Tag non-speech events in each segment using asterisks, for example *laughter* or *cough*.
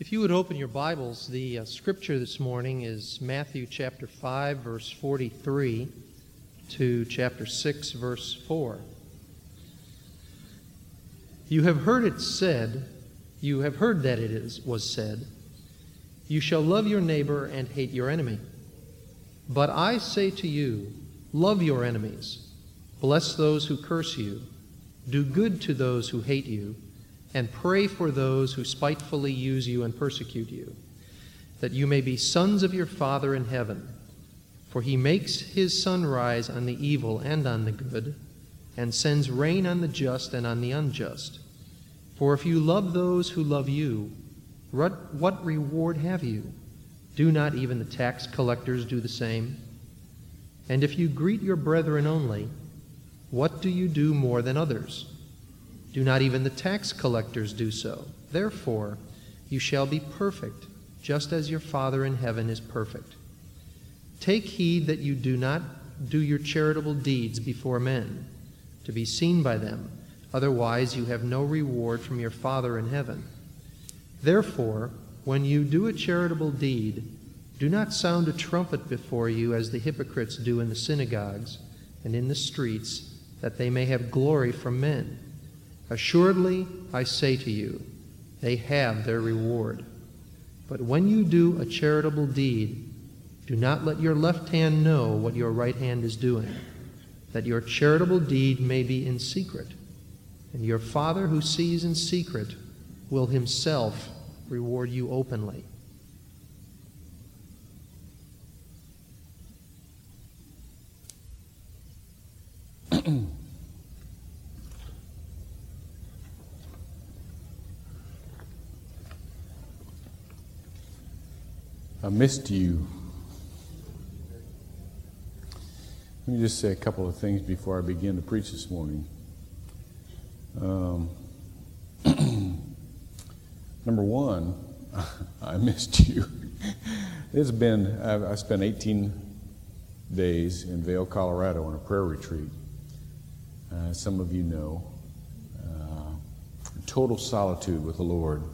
If you would open your Bibles, the uh, scripture this morning is Matthew chapter 5, verse 43 to chapter 6, verse 4. You have heard it said, you have heard that it is, was said, You shall love your neighbor and hate your enemy. But I say to you, love your enemies, bless those who curse you, do good to those who hate you and pray for those who spitefully use you and persecute you, that you may be sons of your Father in heaven. For he makes his sun rise on the evil and on the good, and sends rain on the just and on the unjust. For if you love those who love you, what, reward have you? Do not even the tax collectors do the same? And if you greet your brethren only, what do you do more than others? Do not even the tax collectors do so. Therefore, you shall be perfect, just as your Father in heaven is perfect. Take heed that you do not do your charitable deeds before men, to be seen by them. Otherwise, you have no reward from your Father in heaven. Therefore, when you do a charitable deed, do not sound a trumpet before you as the hypocrites do in the synagogues and in the streets, that they may have glory from men. Assuredly, I say to you, they have their reward. But when you do a charitable deed, do not let your left hand know what your right hand is doing, that your charitable deed may be in secret. And your Father who sees in secret will himself reward you openly. *clears throat* I missed you. Let me just say a couple of things before I begin to preach this morning. Um, *clears throat* number one, *laughs* I missed you. it's been, I, I spent 18 days in Vail, Colorado on a prayer retreat. Uh, some of you know. Uh, total solitude with the Lord.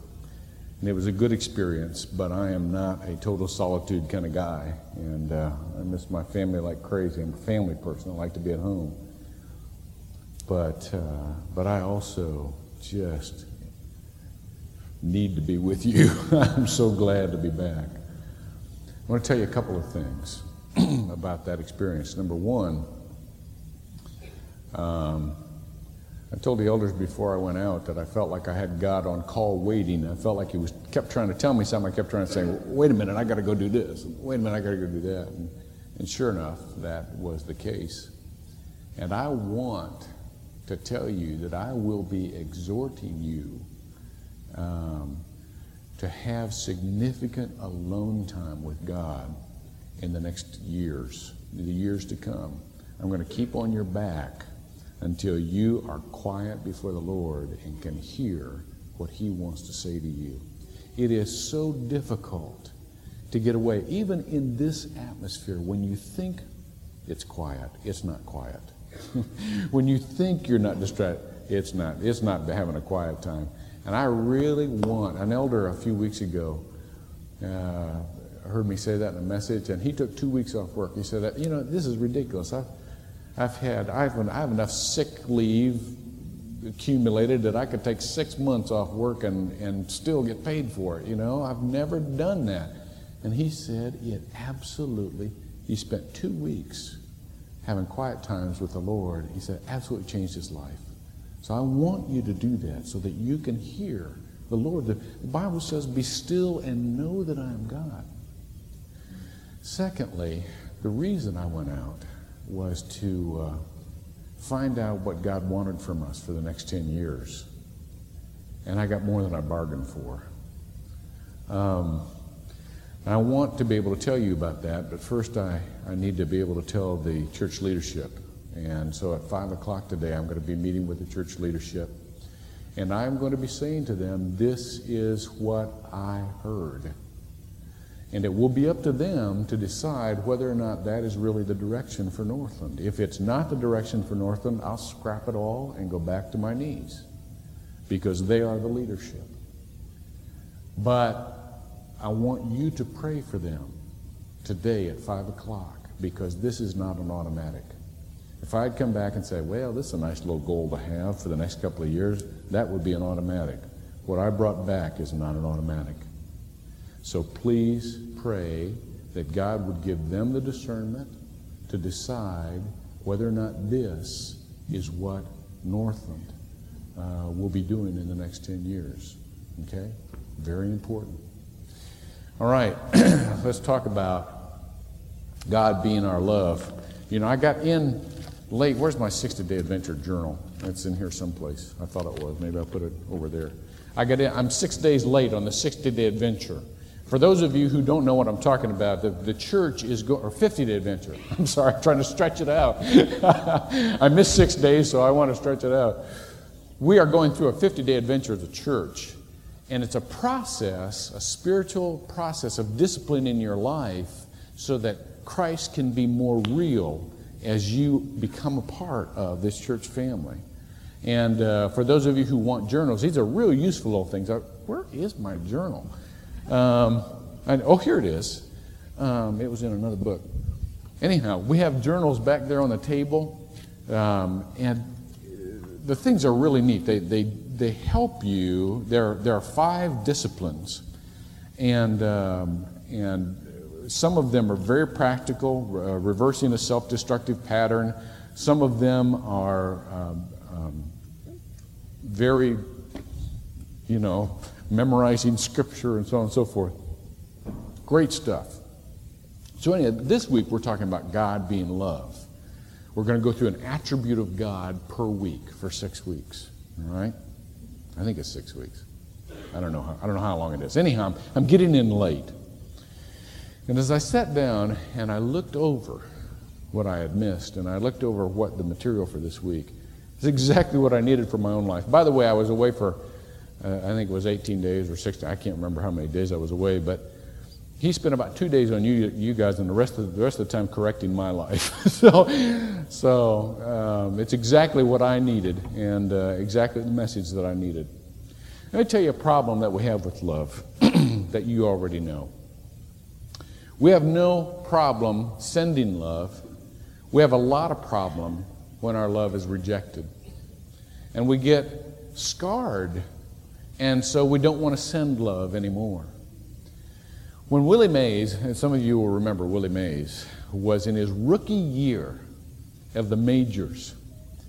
And it was a good experience, but I am not a total solitude kind of guy. And uh, I miss my family like crazy. I'm a family person. I like to be at home. But, uh, but I also just need to be with you. *laughs* I'm so glad to be back. I want to tell you a couple of things *clears throat* about that experience. Number one, um, I told the elders before I went out that I felt like I had God on call waiting. I felt like He was kept trying to tell me something. I kept trying to say, "Wait a minute, I got to go do this. Wait a minute, I got to go do that." And, and sure enough, that was the case. And I want to tell you that I will be exhorting you um, to have significant alone time with God in the next years, the years to come. I'm going to keep on your back until you are quiet before the Lord and can hear what He wants to say to you. It is so difficult to get away, even in this atmosphere, when you think it's quiet, it's not quiet. *laughs* when you think you're not distracted, it's not. It's not having a quiet time. And I really want, an elder a few weeks ago uh, heard me say that in a message, and he took two weeks off work. He said, You know, this is ridiculous. I've, I've had, I have, I have enough sick leave accumulated that I could take six months off work and, and still get paid for it. You know, I've never done that. And he said it absolutely, he spent two weeks having quiet times with the Lord. He said, absolutely changed his life. So I want you to do that so that you can hear the Lord. The, the Bible says, be still and know that I am God. Secondly, the reason I went out was to uh, find out what God wanted from us for the next 10 years. And I got more than I bargained for. Um, I want to be able to tell you about that, but first I, I need to be able to tell the church leadership. And so at 5 o'clock today, I'm going to be meeting with the church leadership. And I'm going to be saying to them, This is what I heard. And it will be up to them to decide whether or not that is really the direction for Northland. If it's not the direction for Northland, I'll scrap it all and go back to my knees because they are the leadership. But I want you to pray for them today at 5 o'clock because this is not an automatic. If I'd come back and say, well, this is a nice little goal to have for the next couple of years, that would be an automatic. What I brought back is not an automatic. So please pray that God would give them the discernment to decide whether or not this is what Northland uh, will be doing in the next 10 years. Okay? Very important. All right, *clears throat* let's talk about God being our love. You know, I got in late. Where's my 60 day adventure journal? It's in here someplace. I thought it was. Maybe I'll put it over there. I got in, I'm six days late on the 60 day adventure. For those of you who don't know what I'm talking about, the, the church is going, or 50 day adventure. *laughs* I'm sorry, I'm trying to stretch it out. *laughs* I missed six days, so I want to stretch it out. We are going through a 50 day adventure as a church, and it's a process, a spiritual process of discipline in your life so that Christ can be more real as you become a part of this church family. And uh, for those of you who want journals, these are real useful little things. Uh, where is my journal? Um, and, oh, here it is. Um, it was in another book. Anyhow, we have journals back there on the table, um, and the things are really neat. They, they, they help you. There, there are five disciplines, and, um, and some of them are very practical, uh, reversing a self destructive pattern. Some of them are um, um, very, you know, memorizing scripture and so on and so forth. Great stuff. So, anyway, this week we're talking about God being love. We're going to go through an attribute of God per week for six weeks. All right? I think it's six weeks. I don't know how, I don't know how long it is. Anyhow, I'm, I'm getting in late. And as I sat down and I looked over what I had missed, and I looked over what the material for this week, it's exactly what I needed for my own life. By the way, I was away for, uh, I think it was 18 days or 16, I can't remember how many days I was away, but he spent about two days on you, you guys, and the rest of the rest of the time correcting my life. *laughs* so, so um, it's exactly what I needed, and uh, exactly the message that I needed. Let me tell you a problem that we have with love *clears throat* that you already know. We have no problem sending love. We have a lot of problem when our love is rejected. And we get scarred, and so we don't want to send love anymore. When Willie Mays, and some of you will remember Willie Mays, was in his rookie year of the majors,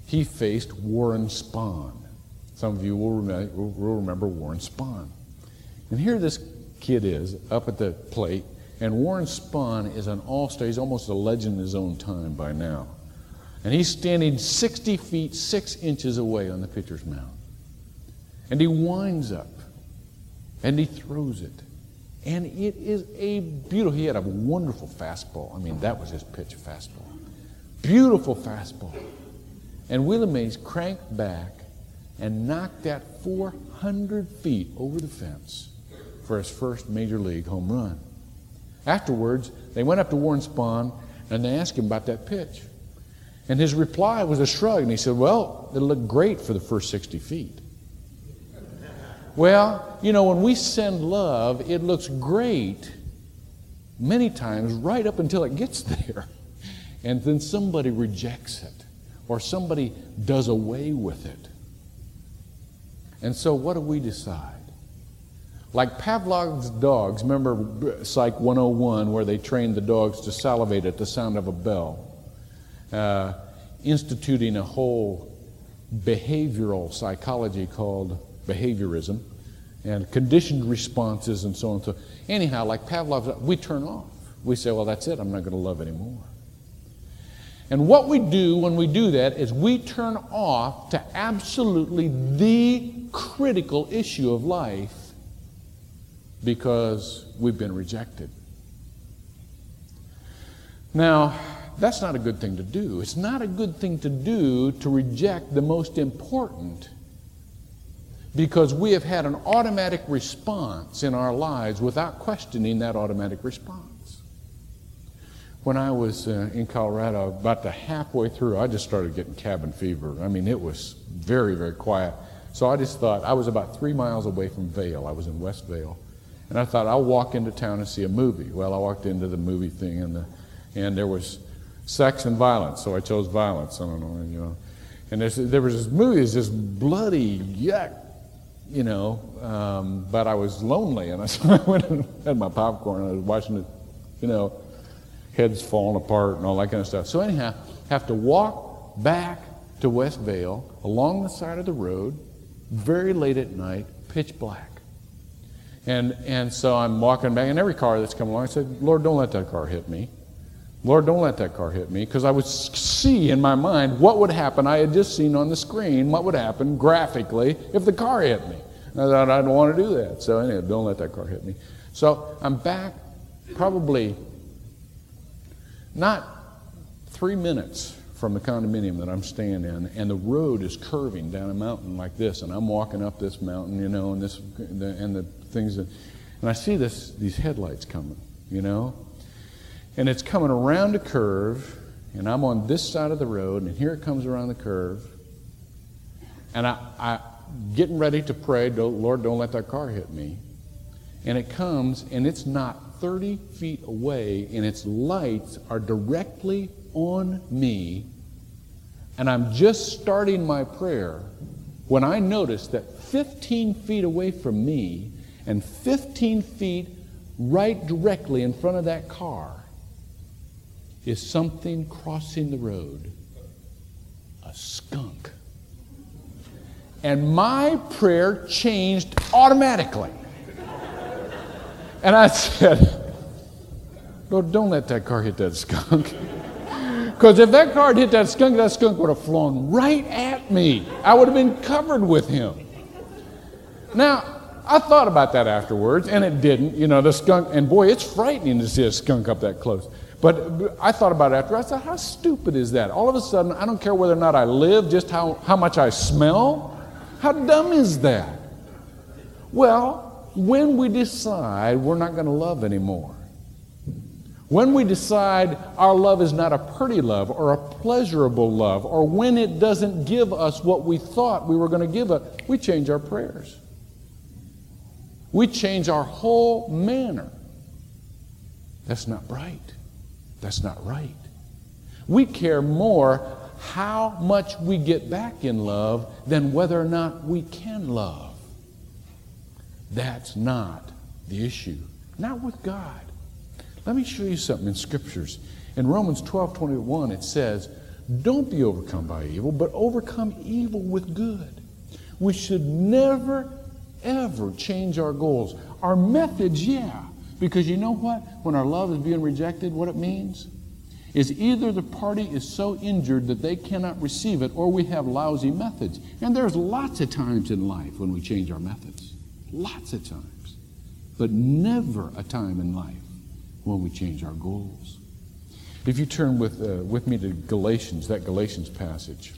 he faced Warren Spahn. Some of you will remember, will remember Warren Spahn. And here this kid is up at the plate, and Warren Spahn is an all star. He's almost a legend in his own time by now. And he's standing 60 feet, 6 inches away on the pitcher's mound. And he winds up and he throws it. And it is a beautiful, he had a wonderful fastball. I mean, that was his pitch, fastball. Beautiful fastball. And Willie Mays cranked back and knocked that 400 feet over the fence for his first major league home run. Afterwards, they went up to Warren Spahn and they asked him about that pitch. And his reply was a shrug, and he said, Well, it looked great for the first 60 feet. Well, you know, when we send love, it looks great many times right up until it gets *laughs* there. And then somebody rejects it, or somebody does away with it. And so, what do we decide? Like Pavlov's dogs, remember Psych 101, where they trained the dogs to salivate at the sound of a bell, uh, instituting a whole behavioral psychology called behaviorism and conditioned responses and so on. and So, anyhow, like Pavlov's, we turn off. We say, well, that's it, I'm not going to love anymore. And what we do when we do that is we turn off to absolutely the critical issue of life because we've been rejected. Now, that's not a good thing to do. It's not a good thing to do to reject the most important because we have had an automatic response in our lives without questioning that automatic response. When I was uh, in Colorado, about the halfway through, I just started getting cabin fever. I mean, it was very, very quiet. So I just thought I was about three miles away from Vail. I was in West Vail. And I thought, I'll walk into town and see a movie. Well, I walked into the movie thing, and, the, and there was sex and violence, so I chose violence. I don't know, you know. And there was this movie, it was just bloody yuck, you know, um, but I was lonely, and I, *laughs* so I went and had my popcorn, and I was watching it, you know, heads falling apart and all that kind of stuff. So anyhow, have to walk back to West Vail along the side of the road, very late at night, pitch black. And, and so I'm walking back, and every car that's come along, I said, Lord, don't let that car hit me. Lord, don't let that car hit me. Because I would see in my mind what would happen. I had just seen on the screen what would happen graphically if the car hit me. And I thought, I don't want to do that. So, anyway, don't let that car hit me. So I'm back probably not three minutes from the condominium that I'm staying in, and the road is curving down a mountain like this, and I'm walking up this mountain, you know, and this, and the things that, and I see this, these headlights coming, you know, and it's coming around a curve, and I'm on this side of the road, and here it comes around the curve, and I, I getting ready to pray, Lord, don't let that car hit me, and it comes, and it's not 30 feet away, and its lights are directly on me, and I'm just starting my prayer when I notice that 15 feet away from me and 15 feet right directly in front of that car is something crossing the road a skunk. And my prayer changed automatically. And I said, Lord, don't let that car hit that skunk. *laughs* Because if that car had hit that skunk, that skunk would have flown right at me. I would have been covered with him. Now, I thought about that afterwards, and it didn't. You know, the skunk, and boy, it's frightening to see a skunk up that close. But I thought about it after. I said, how stupid is that? All of a sudden, I don't care whether or not I live, just how, how much I smell. How dumb is that? Well, when we decide we're not going to love anymore, when we decide our love is not a pretty love or a pleasurable love, or when it doesn't give us what we thought we were going to give it, we change our prayers. We change our whole manner. That's not right. That's not right. We care more how much we get back in love than whether or not we can love. That's not the issue. Not with God. Let me show you something in scriptures. In Romans 12 21, it says, Don't be overcome by evil, but overcome evil with good. We should never, ever change our goals. Our methods, yeah. Because you know what? When our love is being rejected, what it means is either the party is so injured that they cannot receive it, or we have lousy methods. And there's lots of times in life when we change our methods. Lots of times. But never a time in life when we change our goals. If you turn with, uh, with me to Galatians, that Galatians passage,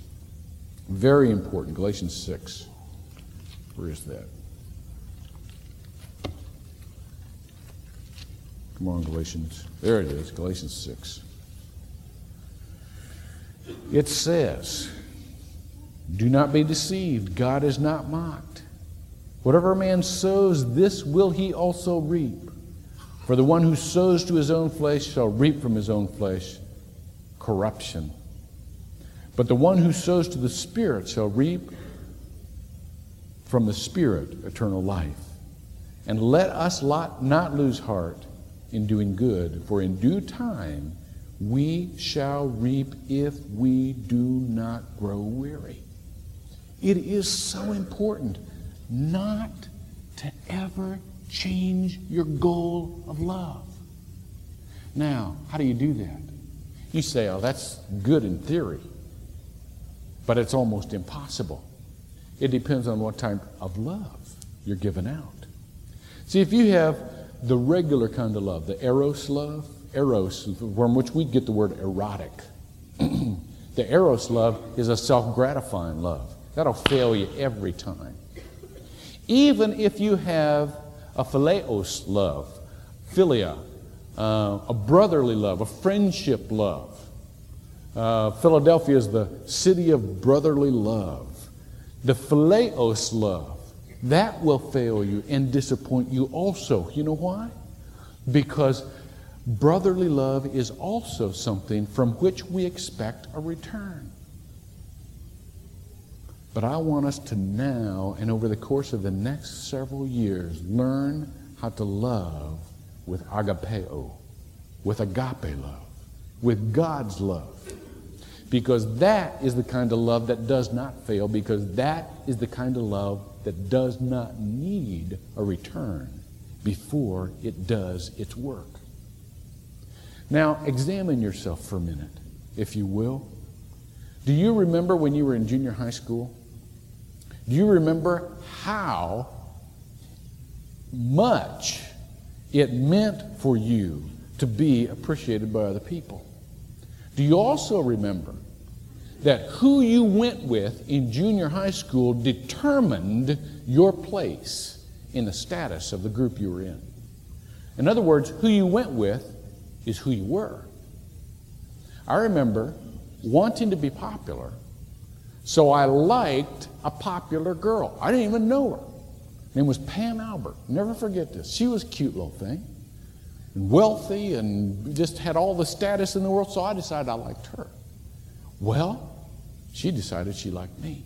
very important, Galatians 6. Where is that? Come on, Galatians. There it is, Galatians 6. It says, Do not be deceived. God is not mocked. Whatever a man sows, this will he also reap. For the one who sows to his own flesh shall reap from his own flesh corruption. But the one who sows to the Spirit shall reap from the Spirit eternal life. And let us not lose heart in doing good, for in due time we shall reap if we do not grow weary. It is so important not to ever change your goal of love. Now, how do you do that? You say, oh, that's good in theory, but it's almost impossible. It depends on what type of love you're giving out. See, if you have the regular kind of love, the eros love, eros, from which we get the word erotic. *clears throat* the eros love is a self gratifying love. That'll fail you every time. Even if you have a phileos love, philia, uh, a brotherly love, a friendship love. Uh, Philadelphia is the city of brotherly love. The phileos love that will fail you and disappoint you also. You know why? Because brotherly love is also something from which we expect a return. But I want us to now and over the course of the next several years learn how to love with agapeo, with agape love, with God's love. Because that is the kind of love that does not fail, because that is the kind of love that does not need a return before it does its work. Now, examine yourself for a minute, if you will. Do you remember when you were in junior high school? Do you remember how much it meant for you to be appreciated by other people? Do you also remember that who you went with in junior high school determined your place in the status of the group you were in? In other words, who you went with is who you were. I remember wanting to be popular, so I liked a popular girl. I didn't even know her. Her name was Pam Albert. Never forget this. She was a cute little thing wealthy and just had all the status in the world, so I decided I liked her. Well, she decided she liked me.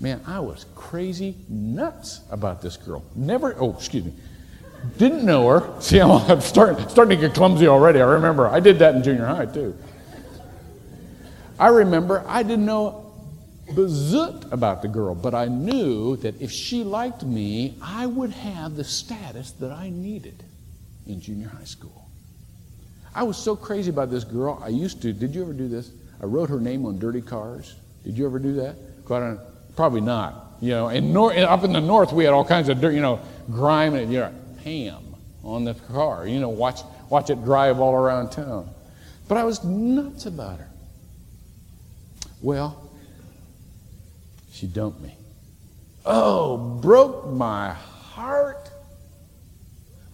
Man, I was crazy nuts about this girl. Never, oh, excuse me, didn't know her. *laughs* See, I'm starting, starting to get clumsy already. I remember I did that in junior high too. I remember I didn't know bazut about the girl, but I knew that if she liked me, I would have the status that I needed in junior high school. I was so crazy about this girl. I used to, did you ever do this? I wrote her name on dirty cars. Did you ever do that? Probably not. You know, in nor, up in the north, we had all kinds of dirt, you know, grime and, you know, Pam on the car. You know, watch, watch it drive all around town. But I was nuts about her. Well, she dumped me. Oh, broke my heart.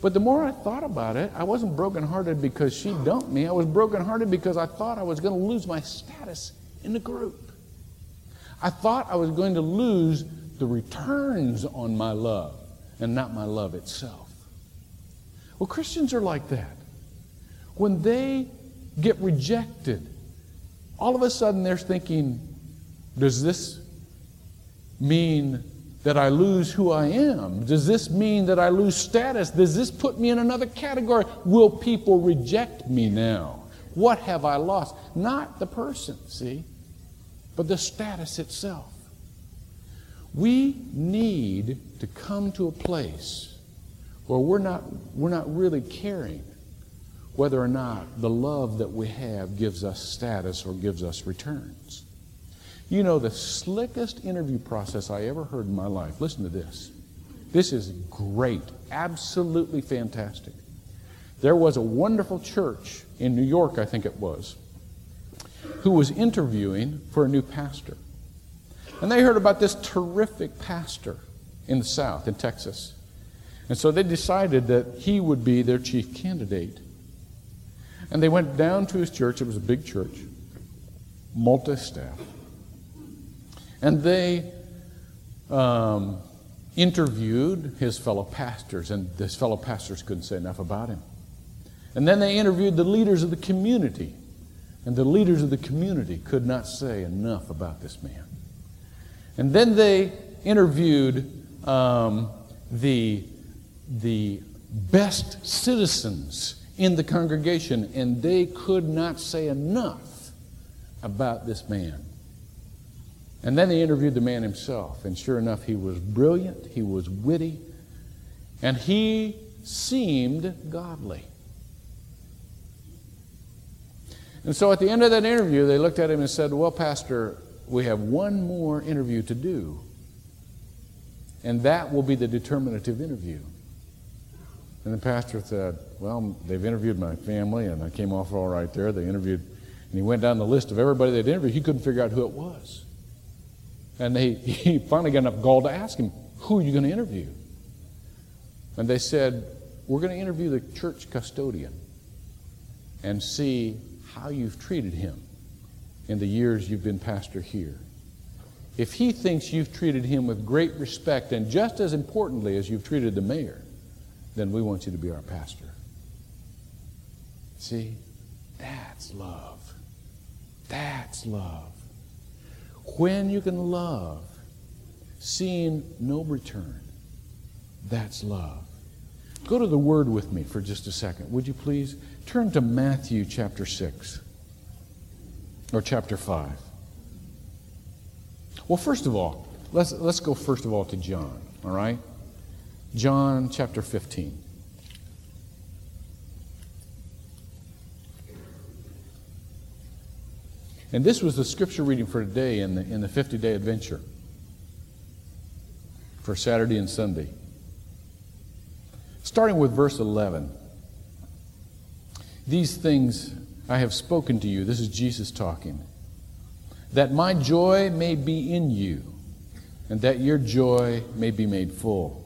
But the more I thought about it, I wasn't brokenhearted because she dumped me. I was brokenhearted because I thought I was going to lose my status in the group. I thought I was going to lose the returns on my love and not my love itself. Well, Christians are like that. When they get rejected, all of a sudden they're thinking, does this mean that I lose who I am? Does this mean that I lose status? Does this put me in another category? Will people reject me now? What have I lost? Not the person, see, but the status itself. We need to come to a place where we're not, we're not really caring whether or not the love that we have gives us status or gives us returns. You know, the slickest interview process I ever heard in my life, listen to this. This is great, absolutely fantastic. There was a wonderful church in New York, I think it was, who was interviewing for a new pastor. And they heard about this terrific pastor in the South, in Texas. And so they decided that he would be their chief candidate. And they went down to his church. It was a big church, multi staff. And they um, interviewed his fellow pastors, and his fellow pastors couldn't say enough about him. And then they interviewed the leaders of the community, and the leaders of the community could not say enough about this man. And then they interviewed um, the, the best citizens in the congregation, and they could not say enough about this man. And then they interviewed the man himself, and sure enough, he was brilliant, he was witty, and he seemed godly. And so at the end of that interview, they looked at him and said, Well, Pastor, we have one more interview to do, and that will be the determinative interview. And the pastor said, Well, they've interviewed my family, and I came off all right there. They interviewed, and he went down the list of everybody they'd interviewed. He couldn't figure out who it was. And they, *laughs* he finally got enough gall to ask him, Who are you going to interview? And they said, We're going to interview the church custodian and see how you've treated him in the years you've been pastor here. if he thinks you've treated him with great respect and just as importantly as you've treated the mayor, then we want you to be our pastor. See, that's love. That's love. When you can love, seeing no return, that's love. Go to the Word with me for just a second, would you please? Turn to Matthew chapter 6 or chapter 5. Well, first of all, let's, let's go first of all to John, all right? John chapter 15. And this was the scripture reading for today in the, in the 50 day adventure for Saturday and Sunday. Starting with verse 11. These things I have spoken to you. This is Jesus talking. That my joy may be in you, and that your joy may be made full.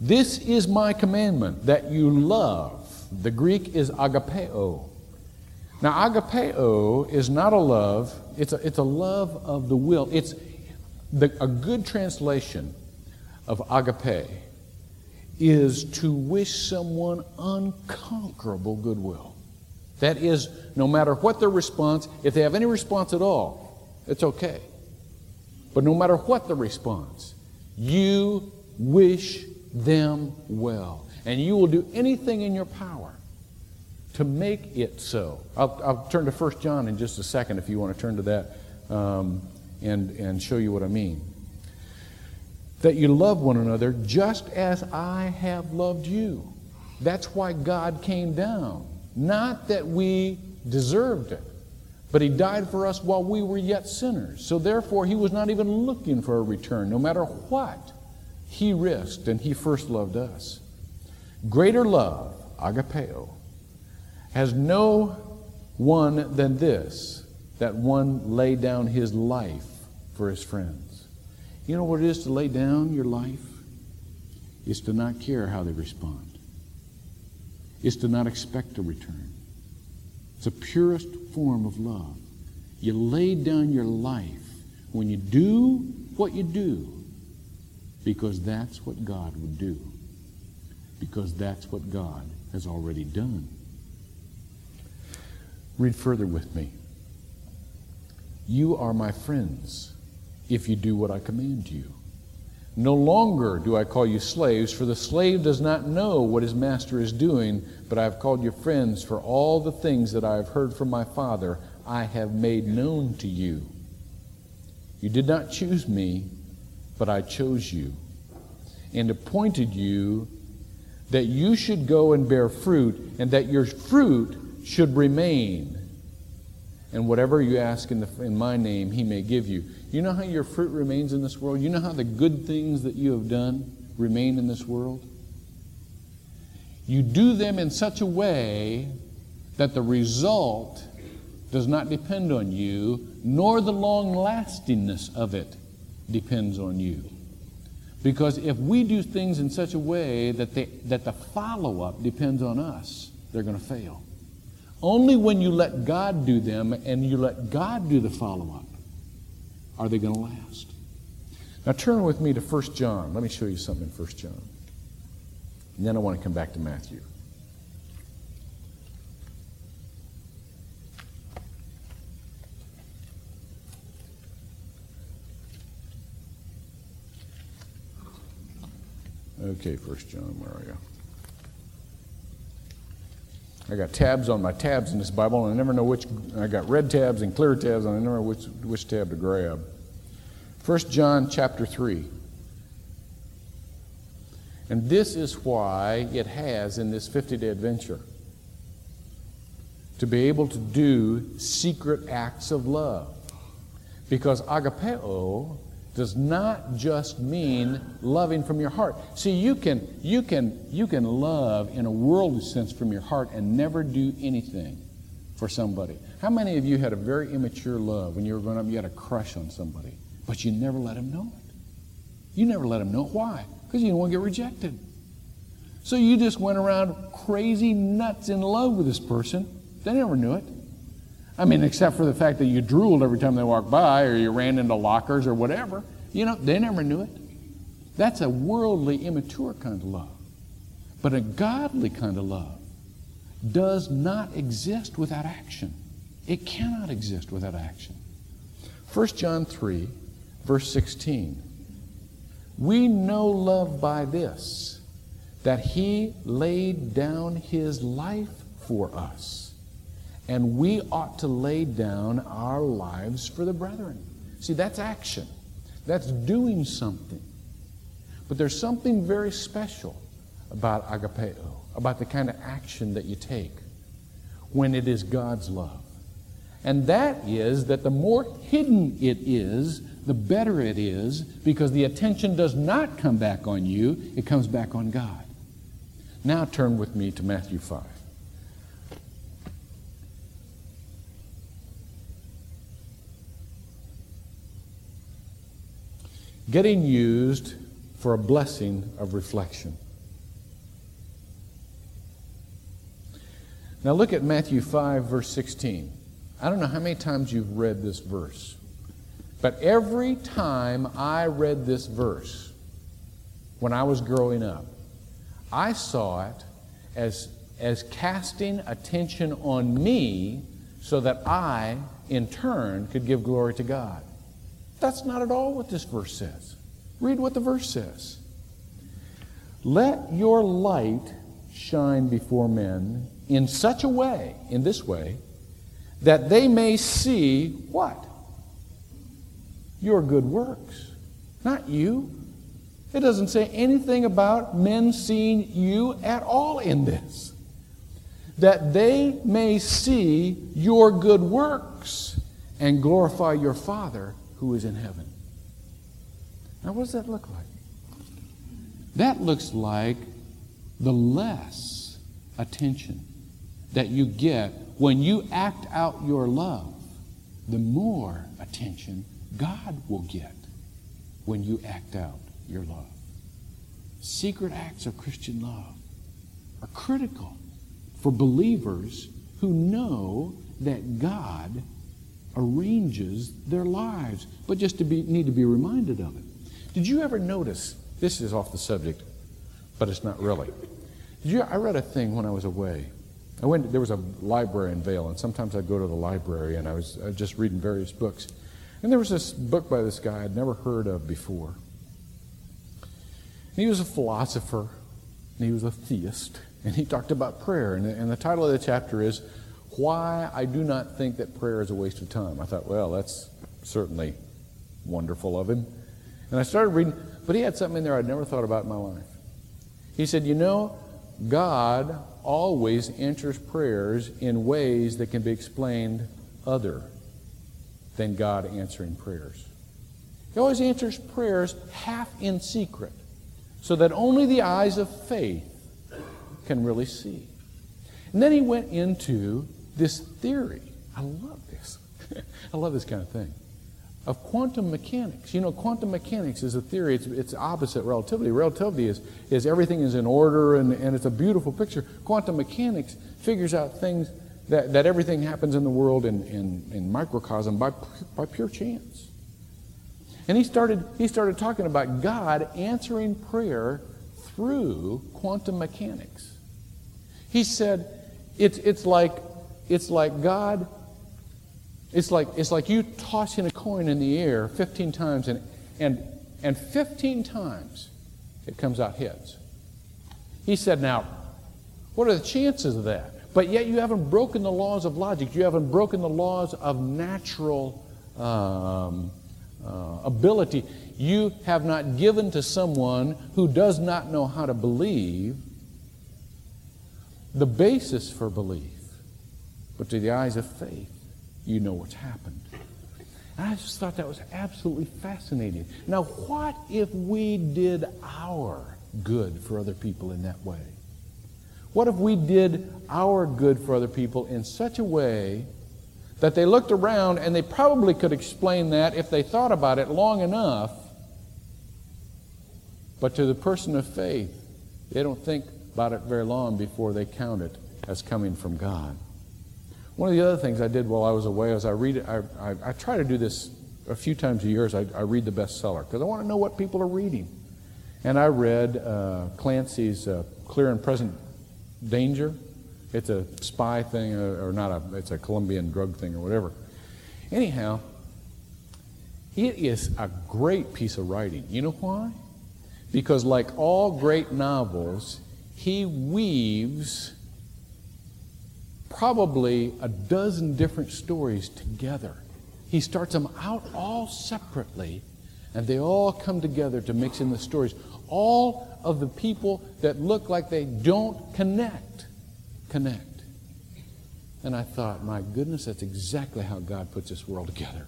This is my commandment, that you love. The Greek is agapeo. Now, agapeo is not a love, it's a, it's a love of the will. It's the, a good translation of agape is to wish someone unconquerable goodwill. That is, no matter what their response, if they have any response at all, it's okay. But no matter what the response, you wish them well. And you will do anything in your power to make it so. I'll, I'll turn to 1 John in just a second if you want to turn to that um, and, and show you what I mean that you love one another just as I have loved you. That's why God came down. Not that we deserved it, but He died for us while we were yet sinners. So therefore, He was not even looking for a return. No matter what, He risked and He first loved us. Greater love, agapeo, has no one than this, that one lay down his life for his friends. You know what it is to lay down your life? It's to not care how they respond. It's to not expect a return. It's the purest form of love. You lay down your life when you do what you do because that's what God would do. Because that's what God has already done. Read further with me. You are my friends if you do what I command you. No longer do I call you slaves, for the slave does not know what his master is doing, but I have called you friends, for all the things that I have heard from my Father I have made known to you. You did not choose me, but I chose you, and appointed you that you should go and bear fruit, and that your fruit should remain. And whatever you ask in, the, in my name, he may give you. You know how your fruit remains in this world? You know how the good things that you have done remain in this world? You do them in such a way that the result does not depend on you, nor the long lastingness of it depends on you. Because if we do things in such a way that, they, that the follow up depends on us, they're going to fail. Only when you let God do them and you let God do the follow up are they going to last? Now turn with me to 1 John. Let me show you something in 1 John. And then I want to come back to Matthew. Okay, First John, where are you? I got tabs on my tabs in this Bible, and I never know which. I got red tabs and clear tabs, and I never know which, which tab to grab. 1 John chapter 3. And this is why it has in this 50 day adventure to be able to do secret acts of love. Because agapeo does not just mean loving from your heart. See, you can, you can, you can love in a worldly sense from your heart and never do anything for somebody. How many of you had a very immature love when you were growing up? You had a crush on somebody, but you never let them know it. You never let them know why? Because you didn't want to get rejected. So you just went around crazy nuts in love with this person. They never knew it. I mean, except for the fact that you drooled every time they walked by or you ran into lockers or whatever. You know, they never knew it. That's a worldly, immature kind of love. But a godly kind of love does not exist without action. It cannot exist without action. 1 John 3, verse 16. We know love by this, that he laid down his life for us. And we ought to lay down our lives for the brethren. See, that's action. That's doing something. But there's something very special about agapeo, about the kind of action that you take when it is God's love. And that is that the more hidden it is, the better it is because the attention does not come back on you, it comes back on God. Now turn with me to Matthew 5. Getting used for a blessing of reflection. Now look at Matthew 5, verse 16. I don't know how many times you've read this verse, but every time I read this verse when I was growing up, I saw it as, as casting attention on me so that I, in turn, could give glory to God. That's not at all what this verse says. Read what the verse says. Let your light shine before men in such a way, in this way, that they may see what? Your good works, not you. It doesn't say anything about men seeing you at all in this. That they may see your good works and glorify your Father who is in heaven. Now, what does that look like? That looks like the less attention that you get when you act out your love, the more attention God will get when you act out your love. Secret acts of Christian love are critical for believers who know that God arranges their lives, but just to be, need to be reminded of it. Did you ever notice? This is off the subject, but it's not really. Did you, I read a thing when I was away I went, there was a library in Vail, and sometimes I'd go to the library and I was, I was just reading various books. And there was this book by this guy I'd never heard of before. he was a philosopher, and he was a theist, and he talked about prayer. And, and the title of the chapter is Why I Do Not Think That Prayer is a Waste of Time. I thought, well, that's certainly wonderful of him. And I started reading, but he had something in there I'd never thought about in my life. He said, You know, God always answers prayers in ways that can be explained other than God answering prayers. He always answers prayers half in secret so that only the eyes of faith can really see. And then he went into this theory. I love this. *laughs* I love this kind of thing of quantum mechanics. You know, quantum mechanics is a theory, it's, it's opposite relativity. Relativity is, is everything is in order and, and it's a beautiful picture. Quantum mechanics figures out things that, that everything happens in the world in, in, in microcosm by, by pure chance. And he started, he started talking about God answering prayer through quantum mechanics. He said, it's, it's, like, it's like God it's like, it's like you tossing a coin in the air 15 times, and, and, and 15 times it comes out heads. He said, Now, what are the chances of that? But yet you haven't broken the laws of logic, you haven't broken the laws of natural um, uh, ability. You have not given to someone who does not know how to believe the basis for belief, but to the eyes of faith you know what's happened. And I just thought that was absolutely fascinating. Now, what if we did our good for other people in that way? What if we did our good for other people in such a way that they looked around and they probably could explain that if they thought about it long enough, but to the person of faith, they don't think about it very long before they count it as coming from God. One of the other things I did while I was away is I read. I, I, I try to do this a few times a year. Is I, I read the bestseller because I want to know what people are reading. And I read uh, Clancy's uh, Clear and Present Danger. It's a spy thing, or, uh, or not a. It's a Colombian drug thing, or whatever. Anyhow, it is a great piece of writing. You know why? Because, like all great novels, he weaves probably a dozen different stories together. He starts them out all separately, and they all come together to mix in the stories. All of the people that look like they don't connect, connect. And I thought, my goodness, that's exactly how God puts this world together.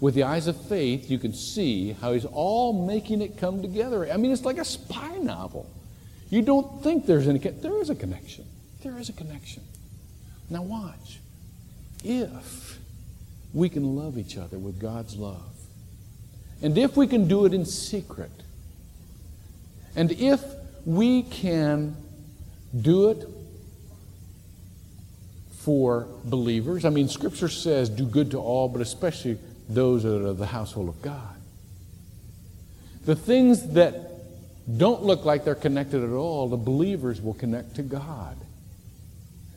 With the eyes of faith, you can see how He's all making it come together. I mean, it's like a spy novel. You don't think there's any, there is a connection. There is a connection. Now, watch. If we can love each other with God's love, and if we can do it in secret, and if we can do it for believers, I mean, Scripture says, do good to all, but especially those that are the household of God. The things that don't look like they're connected at all, the believers will connect to God.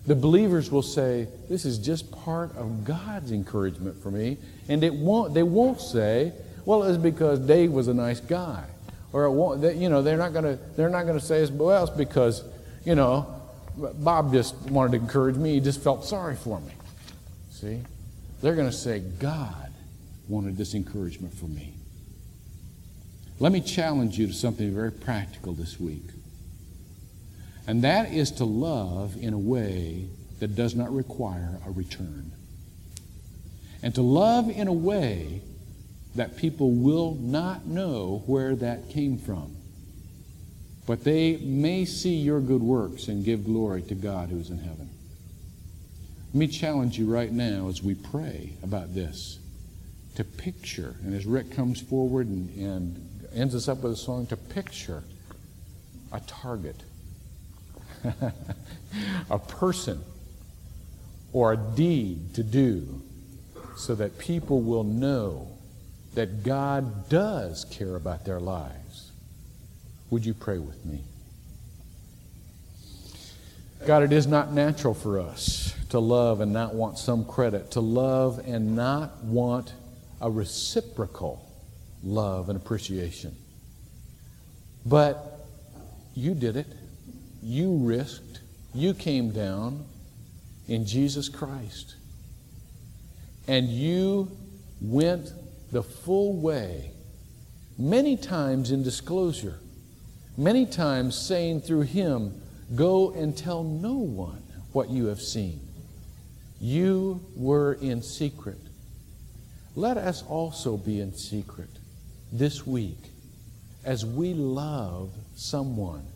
The believers will say, This is just part of God's encouragement for me. And it won't, they won't say, Well, it's because Dave was a nice guy. Or, it won't, they, you know, they're not going to say, Well, it's because, you know, Bob just wanted to encourage me. He just felt sorry for me. See? They're going to say, God wanted this encouragement for me. Let me challenge you to something very practical this week. And that is to love in a way that does not require a return. And to love in a way that people will not know where that came from. But they may see your good works and give glory to God who is in heaven. Let me challenge you right now as we pray about this to picture, and as Rick comes forward and, and ends us up with a song, to picture a target, *laughs* a person, or a deed to do so that people will know that God does care about their lives. Would you pray with me? God, it is not natural for us to love and not want some credit, to love and not want a reciprocal love and appreciation. But you did it. You risked. You came down in Jesus Christ. And you went the full way, many times in disclosure, many times saying through Him, Go and tell no one what you have seen. You were in secret. Let us also be in secret this week as we love someone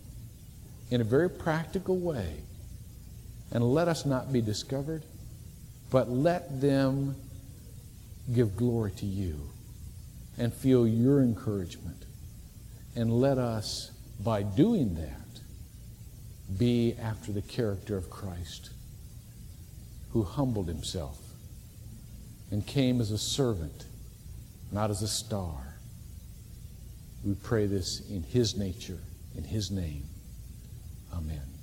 in a very practical way. And let us not be discovered, but let them give glory to you and feel your encouragement. And let us, by doing that, be after the character of Christ, who humbled himself and came as a servant, not as a star. We pray this in his nature, in his name. Amen.